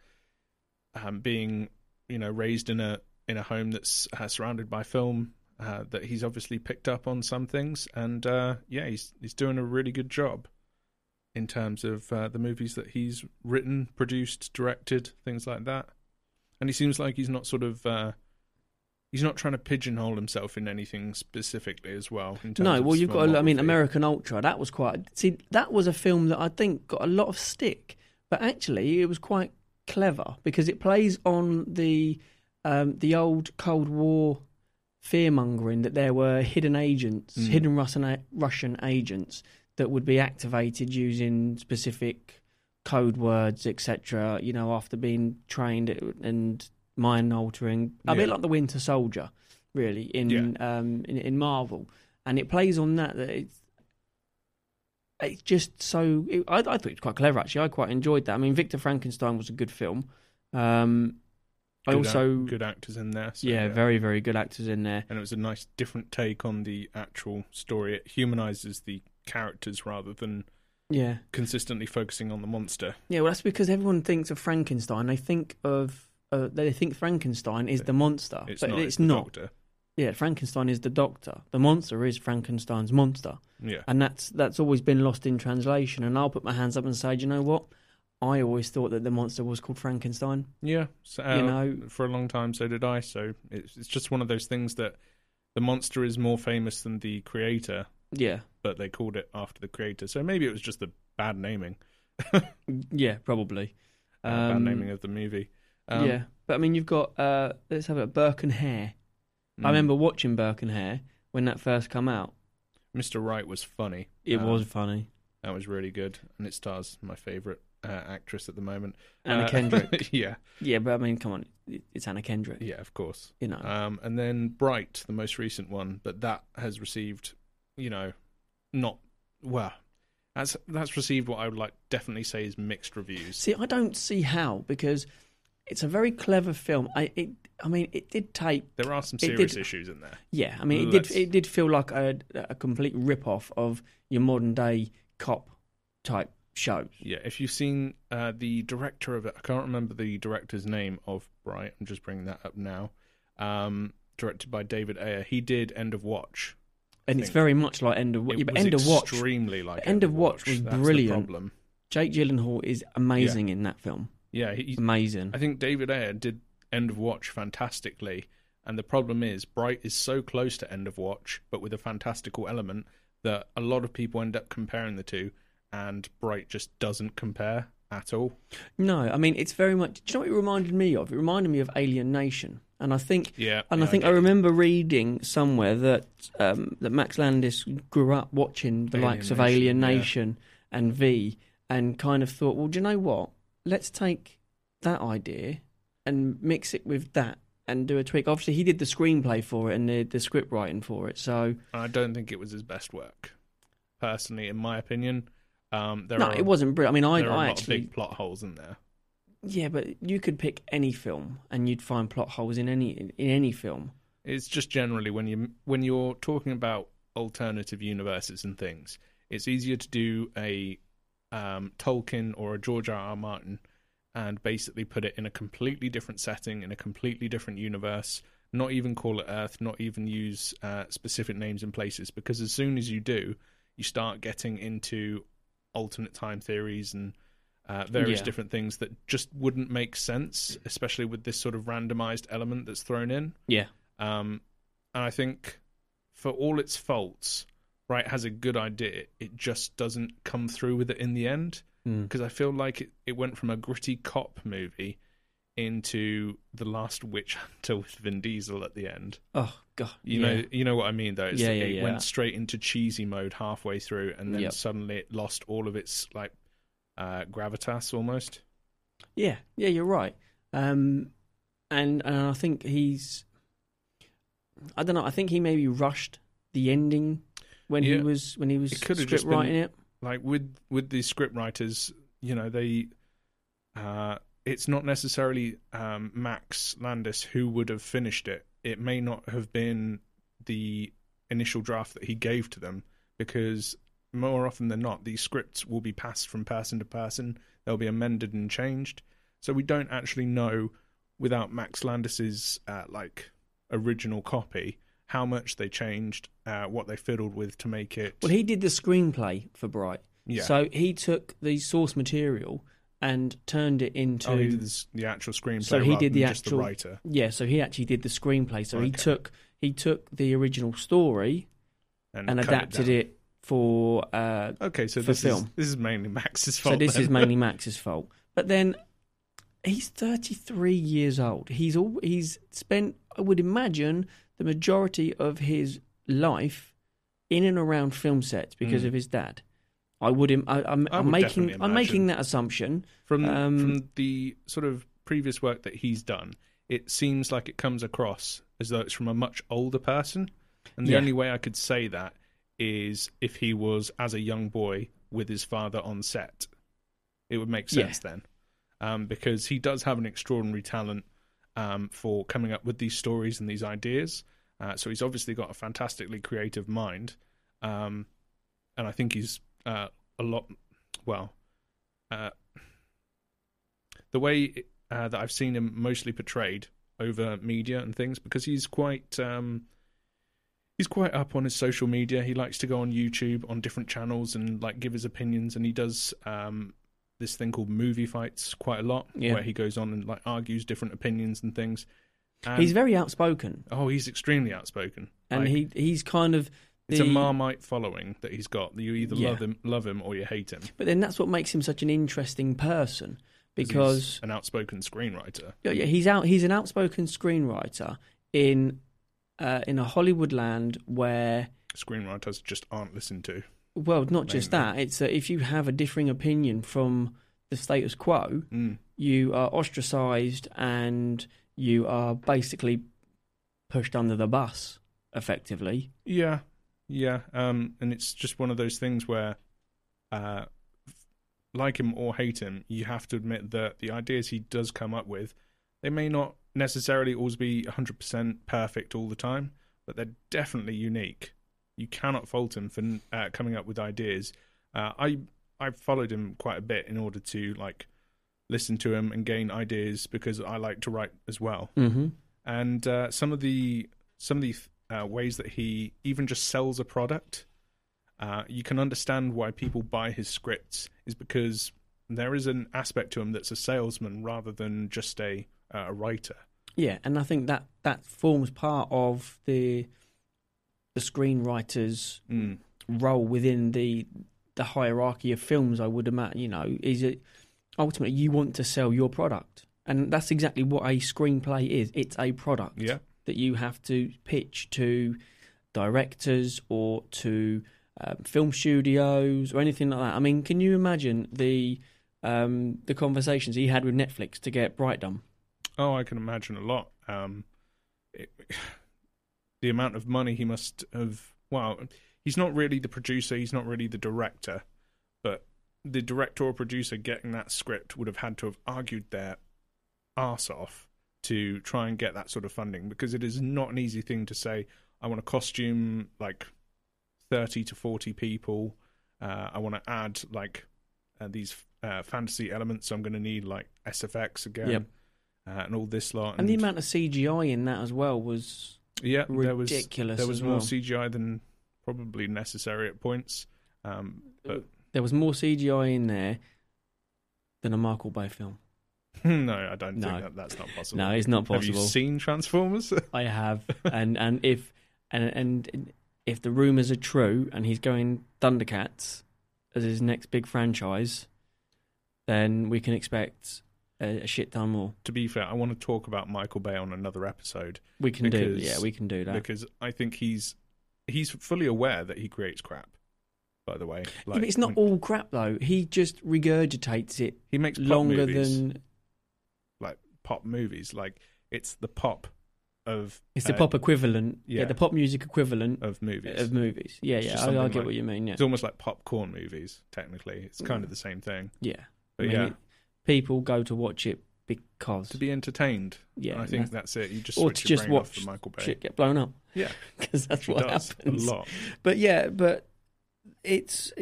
um, being you know raised in a in a home that's uh, surrounded by film. Uh, that he's obviously picked up on some things, and uh, yeah, he's he's doing a really good job in terms of uh, the movies that he's written, produced, directed, things like that. And he seems like he's not sort of uh, he's not trying to pigeonhole himself in anything specifically as well. in terms No, well, you've got. A, I mean. American Ultra. That was quite. See, that was a film that I think got a lot of stick, but actually, it was quite clever because it plays on the um, the old Cold War fear mongering that there were hidden agents, Mm. hidden Russian Russian agents that would be activated using specific code words, etc. You know, after being trained and mind altering, a bit like the Winter Soldier, really in um, in, in Marvel, and it plays on that. That it's it's just so. It, I, I thought it was quite clever actually. I quite enjoyed that. I mean, Victor Frankenstein was a good film. Um, I also act- good actors in there. so, yeah, very very good actors in there. and it was a nice different take on the actual story. It humanizes the characters rather than Yeah, consistently focusing on the monster. yeah. Well, that's because everyone thinks of Frankenstein. They think of uh, they think Frankenstein is the monster, It's but not. it's the not. Doctor. Yeah, Frankenstein is the doctor. The monster is Frankenstein's monster. Yeah. and that's that's always been lost in translation. And I'll put my hands up and say, do you know what? I always thought that the monster was called Frankenstein. Yeah, so, uh, You know- for a long time, so did I. So it's it's just one of those things that the monster is more famous than the creator, Yeah, but they called it after the creator. So maybe it was just the bad naming, yeah, probably. uh, bad Um, naming of the movie. Um, yeah, but I mean, you've got uh, let's have a Burke and Hare. mm, I remember watching Burke and Hare when that first come out. Mr. Right was funny. It Um, was funny. that was really good, and it stars my favorite uh, actress at the moment, Anna Uh, Kendrick. yeah, Yeah, but I mean, come on, it's Anna Kendrick. yeah, of course. You know, Um, and then Bright, the most recent one, but that has received, you know, not well. That's that's received what I would like definitely say is mixed reviews. See, I don't see how because it's a very clever film. I it, I mean, it did take There are some serious did- issues in there. Yeah, I mean, it Let's- did. It did feel like a, a complete rip off of your modern day cop type shows. Yeah, if you've seen uh, the director of it, I can't remember the director's name of Bright. I'm just bringing that up now. Um, directed by David Ayer. He did End of Watch. And it's very much like End of Watch. It Yeah, was End of Watch. extremely like End of Watch was That's the brilliant. problem. Jake Gyllenhaal is amazing in that film. Yeah, he, Amazing. I think David Ayer did End of Watch fantastically, and the problem is Bright is so close to End of Watch, but with a fantastical element that a lot of people end up comparing the two, and Bright just doesn't compare at all. No, I mean it's very much. Do you know what it reminded me of? It reminded me of Alien Nation, and I think, Yeah, and yeah, I think I you. remember reading somewhere that um, that Max Landis grew up watching the Alien likes of Nation, Alien yeah. Nation and V, and kind of thought, well, do you know what? Let's take that idea and mix it with that and do a tweak. Obviously, he did the screenplay for it and the, the script writing for it, so I don't think it was his best work, personally, in my opinion. Um, there no, are, it wasn't brilliant. I mean, I, there are I lot actually big plot holes in there. Yeah, but you could pick any film and you'd find plot holes in any in, any film. It's just generally when you when you're talking about alternative universes and things, it's easier to do a um, Tolkien or a George R. R. Martin and basically put it in a completely different setting in a completely different universe. Not even call it Earth, not even use uh, specific names and places, because as soon as you do, you start getting into alternate time theories and uh, various Yeah. different things that just wouldn't make sense, especially with this sort of randomized element that's thrown in. Yeah. Um, and I think for all its faults, Bright has a good idea. It just doesn't come through with it in the end Mm. because I feel like it, it went from a gritty cop movie into the Last Witch Hunter with Vin Diesel at the end. Oh god. You yeah. know, you know what I mean, though. It's, Yeah, yeah, it yeah. went straight into cheesy mode halfway through, and then Yep. suddenly it lost all of its like uh, gravitas almost. Yeah, yeah, you're right. Um, and and I think he's, I don't know. I think he maybe rushed the ending when he was when he was It script just been- writing it. like with with the script writers, you know, they uh it's not necessarily um Max Landis who would have finished it. It may not have been the initial draft that he gave to them because more often than not these scripts will be passed from person to person. They'll be amended and changed. So we don't actually know without Max Landis's uh, like original copy how much they changed, uh, what they fiddled with to make it. Well, he did the screenplay for Bright. yeah. So he took the source material and turned it into. Oh, he did this, the actual screenplay. So he did the actual- the writer. Yeah, so he actually did the screenplay. So he took he took the original story and cut adapted it, for. Uh, Okay, so for this film. is this is mainly Max's fault. so this then. is mainly Max's fault. But then he's 33 years old. He's all he's spent. I would imagine the majority of his life in and around film sets because Mm. of his dad. I would. im- I, I'm, I I'm would making. I'm making that assumption. from um, from the sort of previous work that he's done. It seems like it comes across as though it's from a much older person, and the Yeah. only way I could say that is if he was as a young boy with his father on set. It would make Yeah. sense then, um, because he does have an extraordinary talent um, for coming up with these stories and these ideas. Uh, so he's obviously got a fantastically creative mind, um, and I think he's uh, a lot. Well, uh, the way uh, that I've seen him mostly portrayed over media and things, because he's quite um, he's quite up on his social media. He likes to go on YouTube on different channels and like give his opinions, and he does um, this thing called movie fights quite a lot, Yeah. where he goes on and like argues different opinions and things. And, he's very outspoken, oh, he's extremely outspoken, and Like, he he's kind of. it's a marmite following that he's got. You either Yeah. love him, love him, or you hate him. But then that's what makes him such an interesting person because he's an outspoken screenwriter. Yeah, yeah, he's out. He's an outspoken screenwriter in uh, in a Hollywood land where, Screenwriters just aren't listened to. well, not just that. It's that if you have a differing opinion from the status quo, Mm. you are ostracized and you are basically pushed under the bus, effectively. Yeah, yeah. Um, and it's just one of those things where, uh, like him or hate him, you have to admit that the ideas he does come up with, they may not necessarily always be 100% perfect all the time, but they're definitely unique. You cannot fault him for uh, coming up with ideas. Uh, I I followed him quite a bit in order to like listen to him and gain ideas because I like to write as well Mm-hmm. and uh, some of the some of the uh, ways that he even just sells a product, uh, you can understand why people buy his scripts is because there is an aspect to him that's a salesman rather than just a uh, a writer. Yeah, and I think that that forms part of the the screenwriter's Mm. role within the the hierarchy of films. I would imagine, you know, is it ultimately you want to sell your product, and that's exactly what a screenplay is. It's a product Yeah. that you have to pitch to directors or to um, film studios or anything like that. I mean, can you imagine the um, the conversations he had with Netflix to get Bright done? Oh, I can imagine a lot. Um, it, the amount of money he must have. Well, he's not really the producer. He's not really the director, but the director or producer getting that script would have had to have argued their arse off to try and get that sort of funding because it is not an easy thing to say. I want to costume like thirty to forty people. Uh, I want to add like uh, these uh, fantasy elements. So I'm going to need like SFX again. Yep. Uh, and all this lot, And the amount of CGI in that as well was yeah, there was ridiculous there was more well. CGI than probably necessary at points. Um, but there was more CGI in there than a Michael Bay film. no, I don't No. think that that's not possible. No, it's not possible. Have you seen Transformers? I have, and and if and and if the rumors are true, and he's going Thundercats as his next big franchise, then we can expect a, a shit ton more. to be fair, I want to talk about Michael Bay on another episode We can do, yeah, we can do that. because I think he's he's fully aware that he creates crap. By the way, Yeah, but it's not all crap though. He just regurgitates it he makes longer movies, than like pop movies. Like it's the pop of it's the uh, pop equivalent. Yeah. yeah. the pop music equivalent of movies. of movies. Yeah, It's yeah, I, I get like- what you mean. Yeah, It's almost like popcorn movies. Technically, it's kind of the same thing. yeah. But I mean, yeah, it- people go to watch it because to be entertained. yeah, I think that's it. You just or to just watch for Michael Bay. shit get blown up. Yeah, because that's what happens. a lot. But yeah, but it's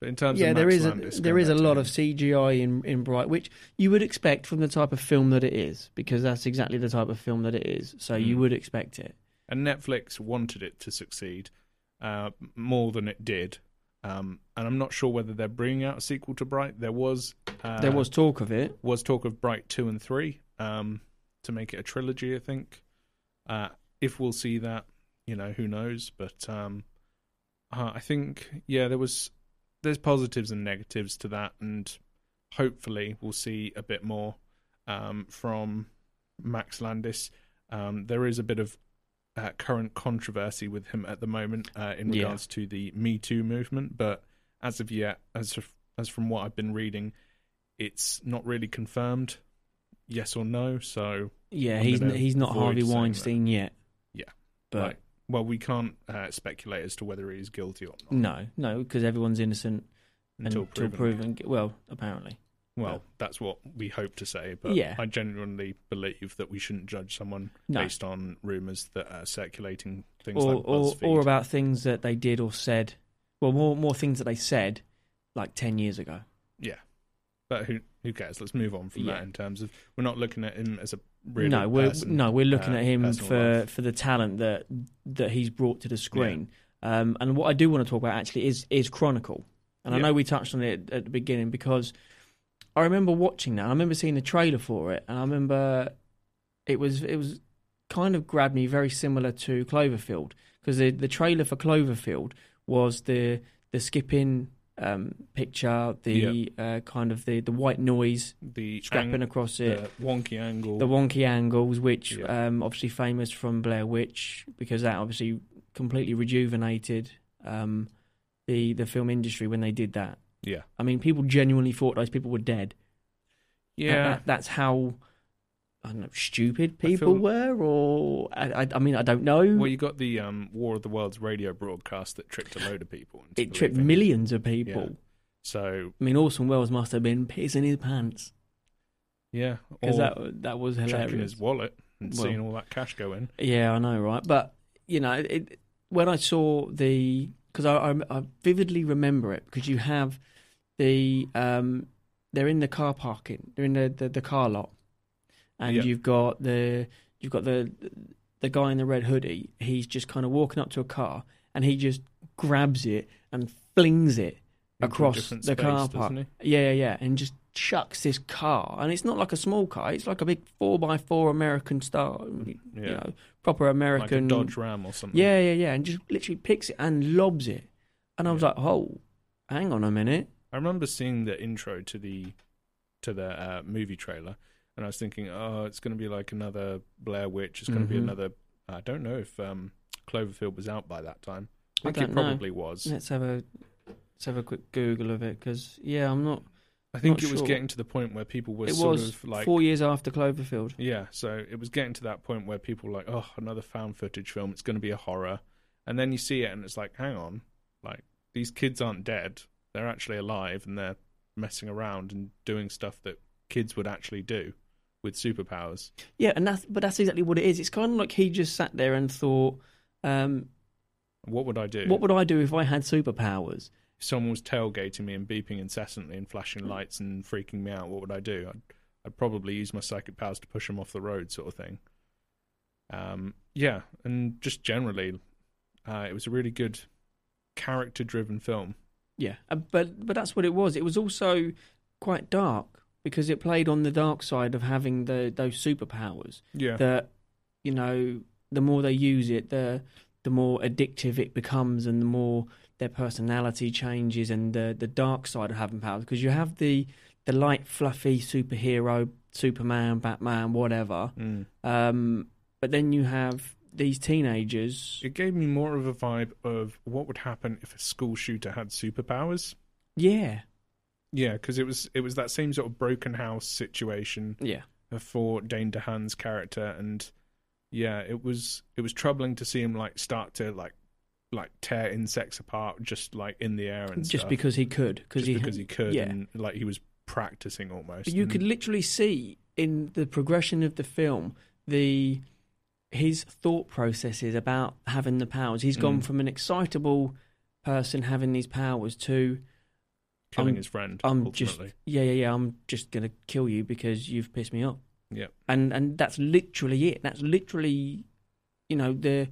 But in terms yeah, of there is a, Landis, there is a lot of CGI in in Bright, which you would expect from the type of film that it is, because that's exactly the type of film that it is. So you Mm. would expect it. and Netflix wanted it to succeed uh, more than it did. Um, and I'm not sure whether they're bringing out a sequel to Bright. There was uh, there was talk of it. was talk of Bright two and three um, to make it a trilogy. I think uh, if we'll see that, you know, who knows? But um, uh, I think yeah, there was there's positives and negatives to that, and hopefully we'll see a bit more um, from Max Landis. Um, there is a bit of uh, current controversy with him at the moment uh, in Yeah. regards to the Me Too movement, but as of yet, as of, as from what I've been reading, it's not really confirmed, yes or no. So, Yeah, I'm he's gonna he's not Harvey saying that. Weinstein yet. Yeah. but like, well, we can't uh, speculate as to whether he's guilty or not no, no, because everyone's innocent until, until proven. proven. Well, apparently, Well, that's what we hope to say, but Yeah. I genuinely believe that we shouldn't judge someone No. based on rumors that are circulating things or like or, or about things that they did or said. Well, more more things that they said like ten years ago. Yeah. But who who cares? Let's move on from Yeah. that in terms of we're not looking at him as a really no, we're person, no, we're looking uh, at him for life. for the talent that that he's brought to the screen. Um, and what I do want to talk about actually is is Chronicle. And I know we touched on it at the beginning because I remember watching that. I remember seeing the trailer for it, and I remember it was it was kind of grabbed me very similar to Cloverfield because the the trailer for Cloverfield was the the skipping um, picture, the uh, kind of the the white noise the scrapping ang- across it, the wonky angle. the wonky angles, which Yeah. um, obviously famous from Blair Witch because that obviously completely rejuvenated um, the the film industry when they did that. Yeah, I mean, people genuinely thought those people were dead. Yeah. that- that's how I don't know stupid people feel- were, or I, I, I mean, I don't know. well, you got the um, War of the Worlds radio broadcast that tricked a load of people. It tripped believing- millions of people. Yeah. So I mean, Orson Welles must have been pissing his pants yeah, because that that was checking his wallet and Well- seeing all that cash go in. Yeah, I know, right? But you know, it, when I saw the because I, I, I vividly remember it because you have the um, they're in the car parking, they're in the the, the car lot, and Yeah. you've got the you've got the the guy in the red hoodie. He's just kind of walking up to a car and he just grabs it and flings it across the space, car park. Yeah, yeah, yeah, and just chucks this car, and it's not like a small car; it's like a big four by four American style, you know, proper Like American Dodge Ram or something. Yeah, yeah, yeah, and just literally picks it and lobs it and I was like, oh, hang on a minute. I remember seeing the intro to the to the uh, movie trailer, and I was thinking, oh, it's going to be like another Blair Witch. It's going to be Mhm. another. I don't know if um, Cloverfield was out by that time. I I think it don't know. probably was. Let's have a let's have a quick Google of it because yeah, I'm not. I think not it was sure. getting to the point where people were it sort was of like four years after Cloverfield. Yeah, so it was getting to that point where people were like, oh, another found footage film. It's going to be a horror. And then you see it and it's like, hang on. Like, these kids aren't dead. They're actually alive and they're messing around and doing stuff that kids would actually do with superpowers. Yeah, and that's but that's exactly what it is. It's kind of like he just sat there and thought, um, What would I do? what would I do if I had superpowers? if someone was tailgating me and beeping incessantly and flashing lights and freaking me out, what would I do? I'd, I'd probably use my psychic powers to push them off the road, sort of thing. Um, yeah, and just generally, uh, it was a really good character-driven film. Yeah, uh, but but that's what it was. It was also quite dark because it played on the dark side of having the those superpowers. Yeah, That you know, the more they use it, the the more addictive it becomes, and the more their personality changes, and the the dark side of having powers. Because you have the the light, fluffy superhero, Superman, Batman, whatever. Mm. Um, but then you have these teenagers. it gave me more of a vibe of what would happen if a school shooter had superpowers. Yeah, Yeah, because it was it was that same sort of broken house situation yeah. for Dane DeHaan's character, and yeah, it was it was troubling to see him like start to like like tear insects apart just like in the air and Just stuff, because he could, just he because he could, Yeah. and like he was practicing almost. But you and- could literally see in the progression of the film the his thought processes about having the powers. He's gone Mm. from an excitable person having these powers to killing I'm- his friend. I'm just yeah yeah yeah I'm just gonna kill you because you've pissed me off. yeah, And and that's literally it. That's literally you know the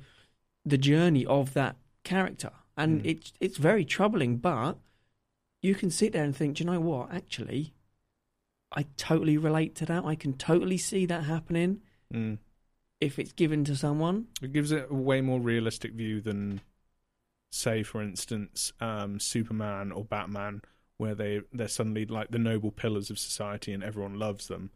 the journey of that character. And Mm. it's it's very troubling, but you can sit there and think, do you know what? Actually, I totally relate to that. I can totally see that happening mm. If it's given to someone. it gives it a way more realistic view than, say, for instance, um, Superman or Batman, where they they're suddenly like the noble pillars of society and everyone loves them.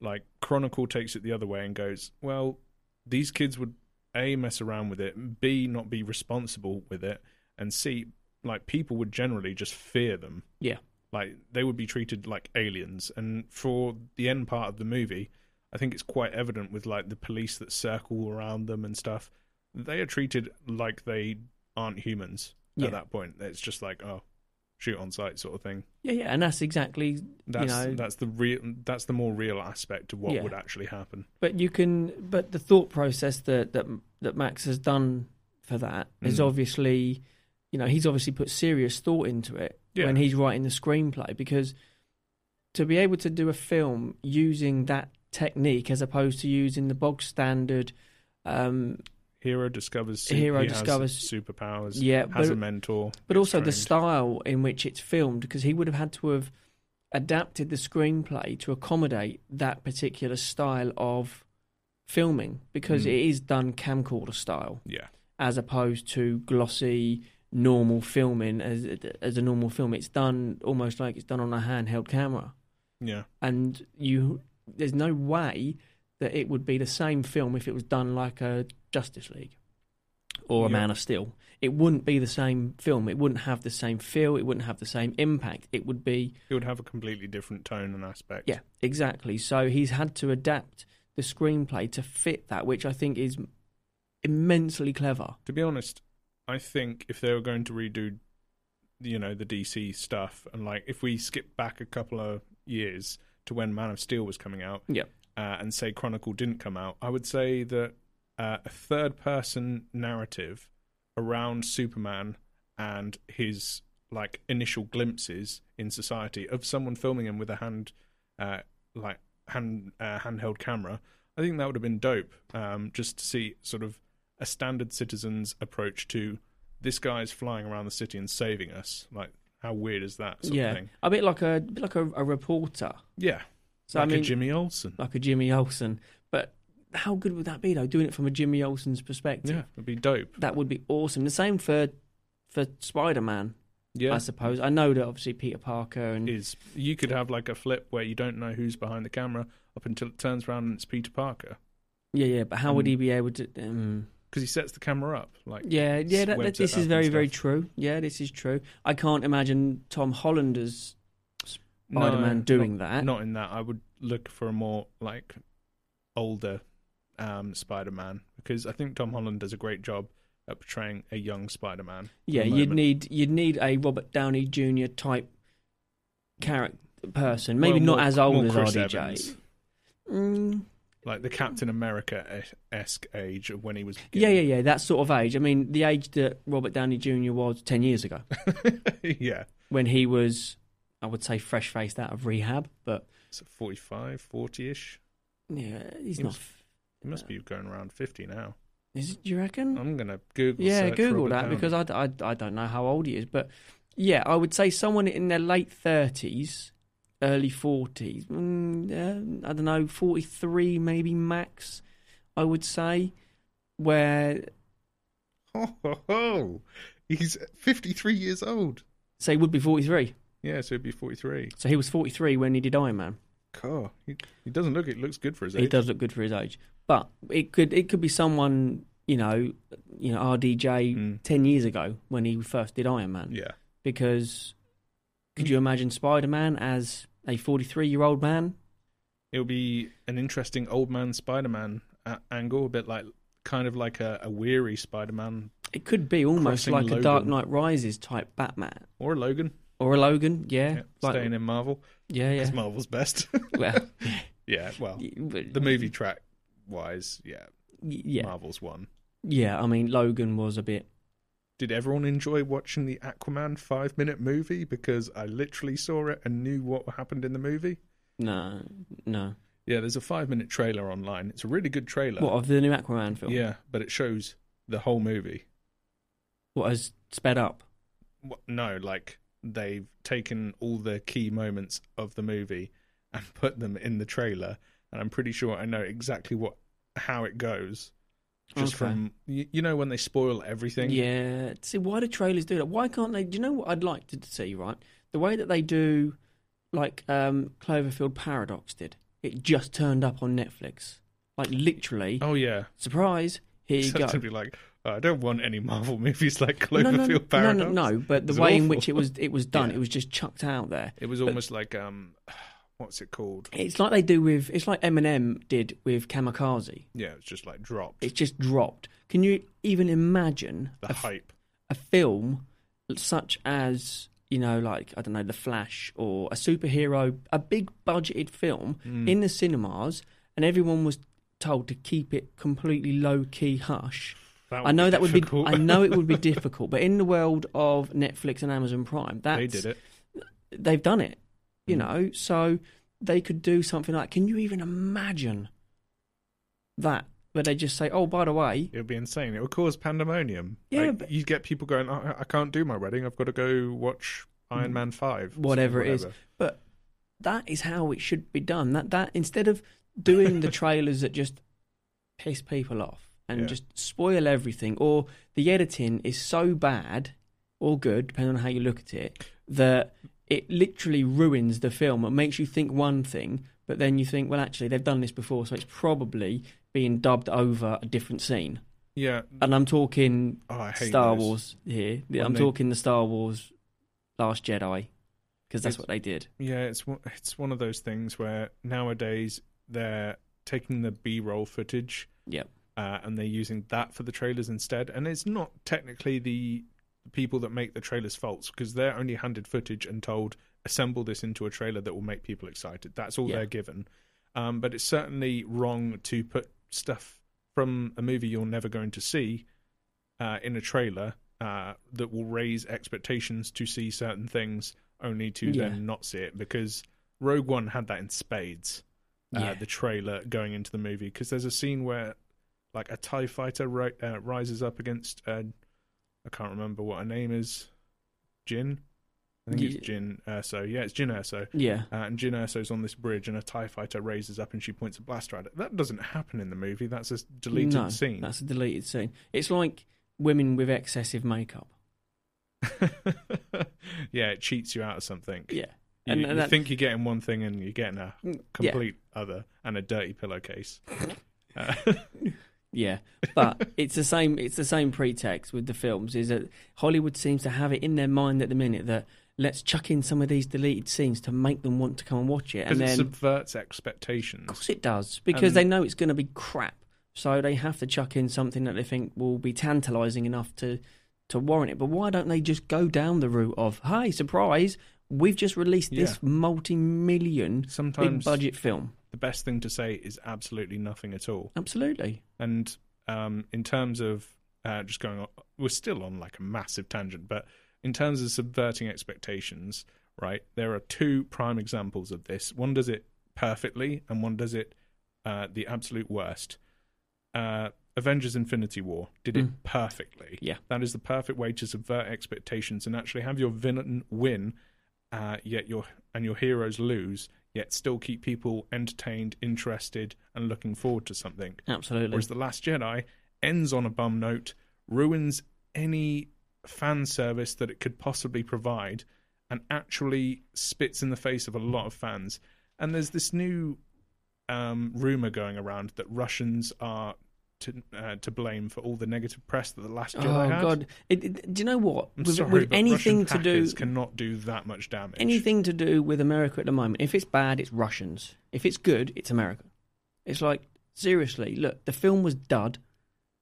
Like Chronicle takes it the other way and goes, well, these kids would a mess around with it, b not be responsible with it, and c like people would generally just fear them. Yeah. Like they would be treated like aliens. And for the end part of the movie, I think it's quite evident with like the police that circle around them and stuff. They are treated like they aren't humans Yeah. at that point. It's just like, oh, shoot on sight sort of thing. Yeah, yeah, and that's exactly That's you know. that's the real that's the more real aspect of what Yeah. would actually happen. But you can, but the thought process that that that Max has done for that is Mm. obviously, you know, he's obviously put serious thought into it Yeah. when he's writing the screenplay because to be able to do a film using that technique as opposed to using the bog standard, um, Hero discovers su- Hero discovers- superpowers. yeah, has but a mentor, but also the style in which it's filmed because he would have had to have adapted the screenplay to accommodate that particular style of filming because Mm. it is done camcorder style. Yeah, as opposed to glossy normal filming as as a normal film. It's done almost like it's done on a handheld camera. Yeah, and you there's no way that it would be the same film if it was done like a Justice League or a Yeah. Man of Steel. It wouldn't be the same film. It wouldn't have the same feel. It wouldn't have the same impact. It would be it would have a completely different tone and aspect. yeah, exactly. So he's had to adapt the screenplay to fit that, which I think is immensely clever. To be honest, I think if they were going to redo, you know, the DC stuff, and like if we skip back a couple of years to when Man of Steel was coming out, Yeah. uh, and say Chronicle didn't come out, I would say that uh, a third-person narrative around Superman and his like initial glimpses in society of someone filming him with a hand, uh, like hand uh, handheld camera. I think that would have been dope. Um, just to see sort of a standard citizen's approach to this guy's flying around the city and saving us. Like, how weird is that sort yeah, of thing? a bit like a, bit like a, a reporter. Yeah, So like I mean, a Jimmy Olsen. like a Jimmy Olsen. But how good would that be though? Doing it from a Jimmy Olsen's perspective. Yeah, it'd be dope. That would be awesome. The same for for Spider Man. Yeah, I suppose I know that obviously Peter Parker and is you could have like a flip where you don't know who's behind the camera up until it turns around and it's Peter Parker yeah, yeah. But how would Um, he be able to? Um, because he sets the camera up. Like yeah, yeah. That, that, this is very, very true. Yeah, this is true. I can't imagine Tom Hollander's No, Spider-Man doing not- that. Not in that. I would look for a more like older um, Spider-Man because I think Tom Holland does a great job at portraying a young Spider-Man. Yeah, you'd need you'd need a Robert Downey Jr. type character person. Maybe Well, not more- as old as Chris RDJ. Mm, like the Captain America esque age of when he was. yeah, yeah, yeah. That sort of age. I mean, the age that Robert Downey Jr. was ten years ago, yeah. when he was, I would say, fresh faced out of rehab. But So 45, 40 ish. yeah, he's He not. He must be going around 50 now. Is it, do you reckon? I'm going to Google yeah, Google Robert that Downey. because I, I, I don't know how old he is, but yeah, I would say someone in their late thirties, early forties. Mm, uh, I don't know, forty three maybe max. I would say where Ho, ho, ho. He's 53 years old. say would be forty three. Yeah, so he'd be 43. So he was forty three when he did Iron Man. God, he, he doesn't look. It looks good for his age. He does look good for his age, but it could it could be someone you know, you know RDJ Mm. ten years ago when he first did Iron Man. Yeah, Because could you imagine Spider Man as a forty three year old man? it'll be an interesting old man Spider-Man a- angle, a bit like kind of like a, a weary Spider-Man It could be almost like a Dark Knight Rises type Batman or a Logan. or a Logan. Yeah, Yeah, like, staying in Marvel yeah, yeah. because Marvel's best. well, yeah, well, the movie track wise, yeah, yeah, Marvel's one. yeah. I mean, Logan was a bit. Did everyone enjoy watching the Aquaman five minute movie? Because I literally saw it and knew what happened in the movie. No, no. Yeah, there's a five minute trailer online. It's a really good trailer. What of the new Aquaman film? Yeah, but it shows the whole movie. What has sped up? What, no, like they've taken all the key moments of the movie and put them in the trailer, and I'm pretty sure I know exactly what how it goes. Just Okay. from you, you know when they spoil everything. Yeah. See, why do trailers do that? Why can't they? Do you know what I'd like to see? Right, the way that they do, like um, Cloverfield Paradox did. It just turned up on Netflix. Like literally, Oh yeah. surprise! Here you go. to be like, oh, I don't want any Marvel movies like no, no, Cloverfield no, Paradox. no, no, no. But the way in which it was it was done, Yeah. it was just chucked out there. It was But- almost like um, what's it called? It's like they do with. It's like Eminem did with Kamikaze. Yeah, it's just like dropped It's just dropped. Can you even imagine the a, hype. a film such as you know, like I don't know, The Flash or a superhero, a big budgeted film Mm. in the cinemas, and everyone was told to keep it completely low key, hush. I know that would be. I know it would be difficult, but in the world of Netflix and Amazon Prime, that's, they did it. They've done it, you Mm. know. So they could do something like. Can you even imagine that? Where they just say, "Oh, by the way, It would be insane. It would cause pandemonium. Yeah, Like, but- you'd get people going. "Oh, I can't do my wedding. I've got to go watch Iron Man Five, Whatever it is. But that is how it should be done. That that instead of doing the trailers that just piss people off and Yeah. just spoil everything, or the editing is so bad or good, depending on how you look at it, that it literally ruins the film. It makes you think one thing, but then you think, well, actually, they've done this before, so it's probably being dubbed over a different scene. Yeah. And I'm talking Oh, Star those. Wars here. When I'm they- talking the Star Wars Last Jedi because that's It's- what they did. Yeah, it's one- it's one of those things where nowadays they're taking the B-roll footage Yep. uh, and they're using that for the trailers instead. And it's not technically the people that make the trailers' false because they're only handed footage and told assemble this into a trailer that will make people excited. That's all Yeah. they're given. Um, but it's certainly wrong to put stuff from a movie you're never going to see uh, in a trailer uh, that will raise expectations to see certain things only to Yeah. then not see it because Rogue One had that in spades. Uh, Yeah. The trailer going into the movie because there's a scene where like a Tie fighter ri- uh, rises up against uh, I can't remember what her name is, Jyn. I think Ye- it's Jyn Erso. Yeah, it's Jyn Erso. Yeah. Uh, and Jyn Erso's on this bridge, and a Tie fighter raises up, and she points a blaster at it. That doesn't happen in the movie. That's a deleted no, scene. That's a deleted scene. It's like women with excessive makeup. yeah, it cheats you out of something. Yeah, You, and, you and that- think you're getting one thing and you're getting a Mm, yeah. complete other and a dirty pillowcase. Uh, Yeah, but it's the same. It's the same pretext with the films. Is that Hollywood seems to have it in their mind at the minute that let's chuck in some of these deleted scenes to make them want to come and watch it, and it then subverts expectations. of course it does because And- they know it's going to be crap. So they have to chuck in something that they think will be tantalising enough to to warrant it. But why don't they just go down the route of, hey, surprise, we've just released this multi-million big budget film. The best thing to say is absolutely nothing at all. Absolutely. And um, in terms of uh, just going on, we're still on like a massive tangent, but in terms of subverting expectations, right, there are two prime examples of this. One does it perfectly, and one does it uh, the absolute worst. Uh, Avengers Infinity War did it Mm. perfectly. Yeah. That is the perfect way to subvert expectations and actually have your villain win, uh, yet your and your heroes lose, yet still keep people entertained, interested, and looking forward to something. Absolutely. Whereas The Last Jedi ends on a bum note, ruins any fan service that it could possibly provide, and actually spits in the face of a lot of fans. And there's this new um, rumor going around that Russians are to uh, to blame for all the negative press that The Last Jedi Oh had. God! It, it- do you know what? I'm with, sorry, with but anything Russian to do, cannot do that much damage. anything to do with America at the moment. If it's bad, it's Russians. If it's good, it's America. It's like seriously. Look, the film was dud.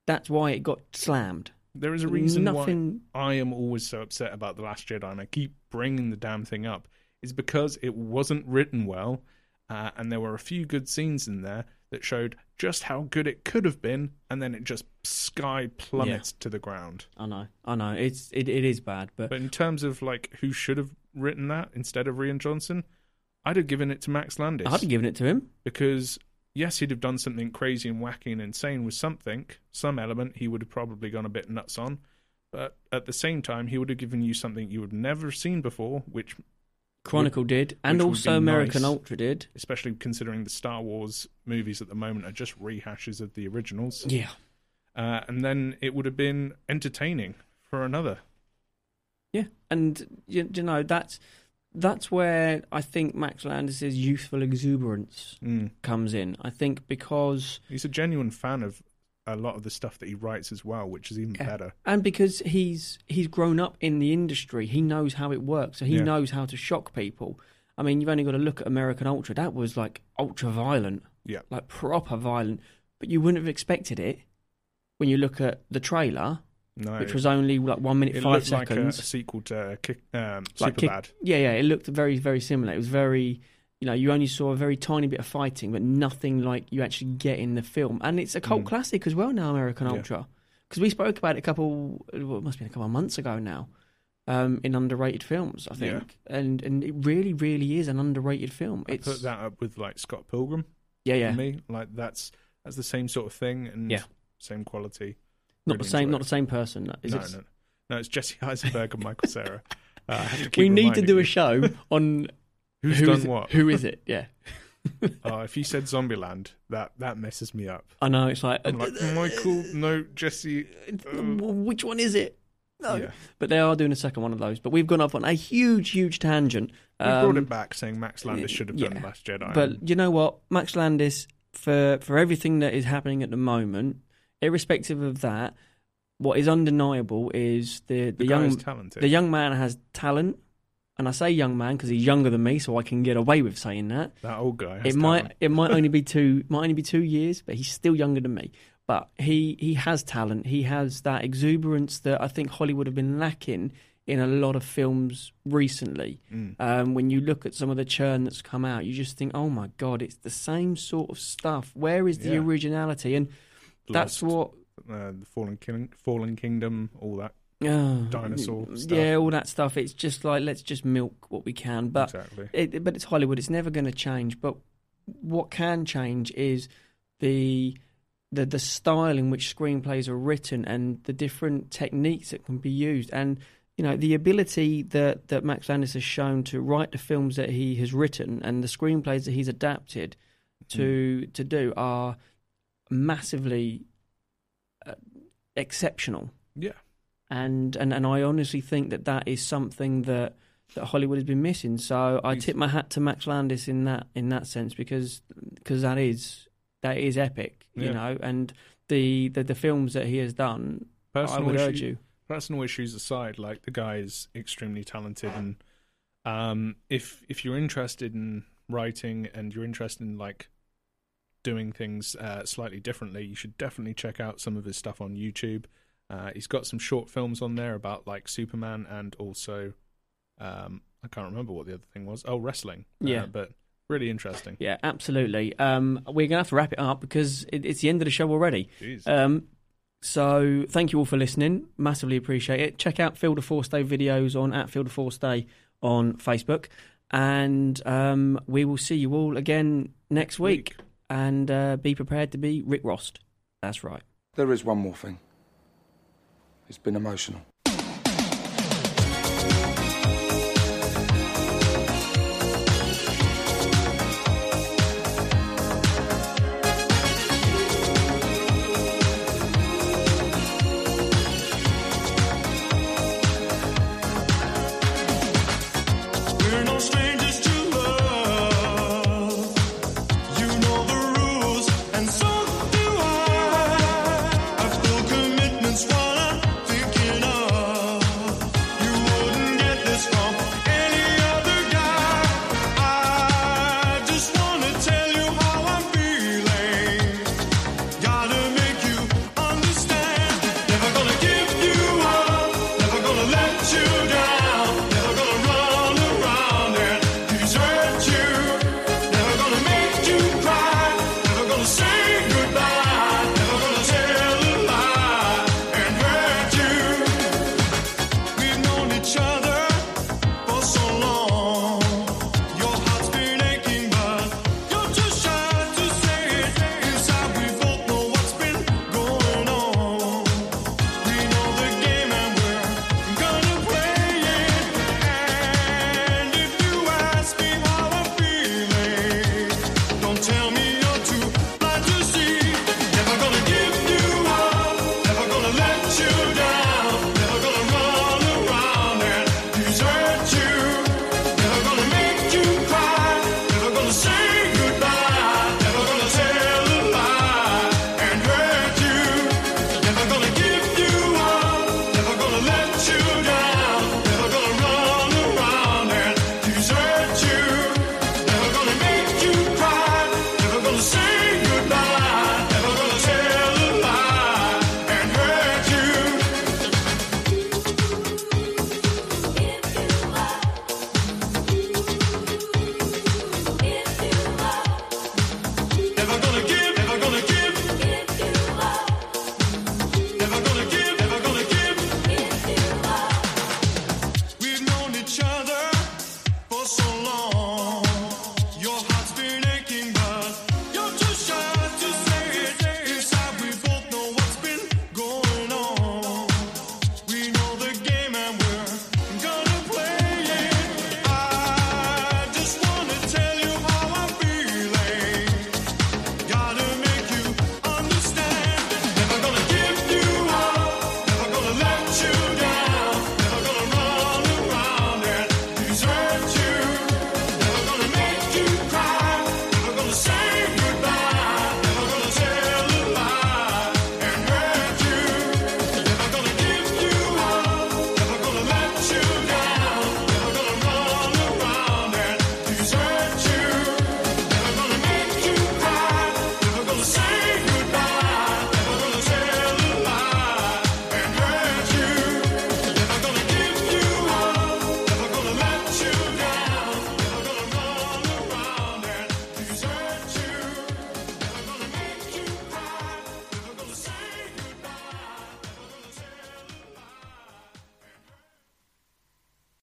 That's why it got slammed. There is a reason Nothing. why I am always so upset about The Last Jedi, and I keep bringing the damn thing up, is because it wasn't written well, uh, and there were a few good scenes in there that showed just how good it could have been, and then it just sky plummets to the ground. I know. I know. It's it, it is bad, but, But in terms of like who should have written that instead of Rian Johnson, I'd have given it to Max Landis I'd have given it to him. because yes, he'd have done something crazy and wacky and insane with something, some element he would have probably gone a bit nuts on. But at the same time, he would have given you something you would never have seen before, which, Chronicle did, and also American nice. Ultra did. especially considering the Star Wars movies at the moment are just rehashes of the originals. Yeah. Uh, and then it would have been entertaining for another. Yeah, and you, you know that's that's where I think Max Landis's youthful exuberance Mm. comes in. I think because He's a genuine fan of a lot of the stuff that he writes as well, which is even Yeah. better. and because he's he's grown up in the industry, he knows how it works. So he Yeah. knows how to shock people. I mean, you've only got to look at American Ultra. That was like ultra violent, Yeah. like proper violent. But you wouldn't have expected it when you look at the trailer, No, which was only like one minute it five looked like a, a seconds. sequel to Kick, um, Like Superbad. Kick- yeah, yeah, it looked very, very similar. It was very, you know, you only saw a very tiny bit of fighting, but nothing like you actually get in the film. And it's a cult Mm. classic as well now, American Yeah. Ultra, because we spoke about it a couple, well, it must been a couple of months ago now, um, in underrated films, I think. Yeah. and and it really, really is an underrated film. I It's put that up with like Scott Pilgrim yeah, yeah, for me. Like that's that's the same sort of thing and Yeah. same quality. not really the same, not it. the same person. Is no, it? no, no. It's Jesse Eisenberg and Michael Cera. Uh, I have to keep We need to do a show on Who's who done is it- what? Who is it? Yeah, Oh, if you said Zombieland, that that messes me up. I know. It's like, I'm like Michael, no, Jesse. uh, which one is it? No. Yeah. But they are doing a second one of those. But we've gone off on a huge, huge tangent. We brought Um, it back, saying Max Landis should have done yeah. Last Jedi. But you know what? Max Landis, for, for everything that is happening at the moment, irrespective of that, what is undeniable is the, the, the young talented. the young man has talent. And I say young man because he's younger than me, so I can get away with saying that. that old guy. It might talent. it might only be two might only be two years, but he's still younger than me. But he he has talent. He has that exuberance that I think Hollywood have been lacking in a lot of films recently. Mm. Um, when you look at some of the churn that's come out, you just think, oh my god, it's the same sort of stuff. Where is the Yeah. originality? And that's what uh, the Fallen King, Fallen Kingdom, all that. Oh, Dinosaur stuff. Yeah, all that stuff. It's just like let's just milk what we can. But exactly. it, but it's Hollywood. It's never going to change. But what can change is the the the style in which screenplays are written and the different techniques that can be used, and you know the ability that that Max Landis has shown to write the films that he has written and the screenplays that he's adapted to to do are massively uh, exceptional. Yeah. And and and I honestly think that that is something that that Hollywood has been missing. So I tip my hat to Max Landis in that in that sense because because that is that is epic, you Yeah. know, and the, the the films that he has done, I Personal would issue- urge you. personal issues aside, like the guy is extremely talented, and um, if if you're interested in writing and you're interested in like doing things uh, slightly differently, you should definitely check out some of his stuff on YouTube. Uh, he's got some short films on there about like Superman and also um, I can't remember what the other thing was. Oh, wrestling. Uh, Yeah. but really interesting. Yeah, absolutely. Um, we're gonna have to wrap it up because it, it's the end of the show already. Jeez. Um, so thank you all for listening. Massively appreciate it. Check out Feel the Force Day videos on at Feel the Force Day on Facebook, and um, we will see you all again next week. And uh, be prepared to be Rick Rost. That's right. There is one more thing. It's been emotional.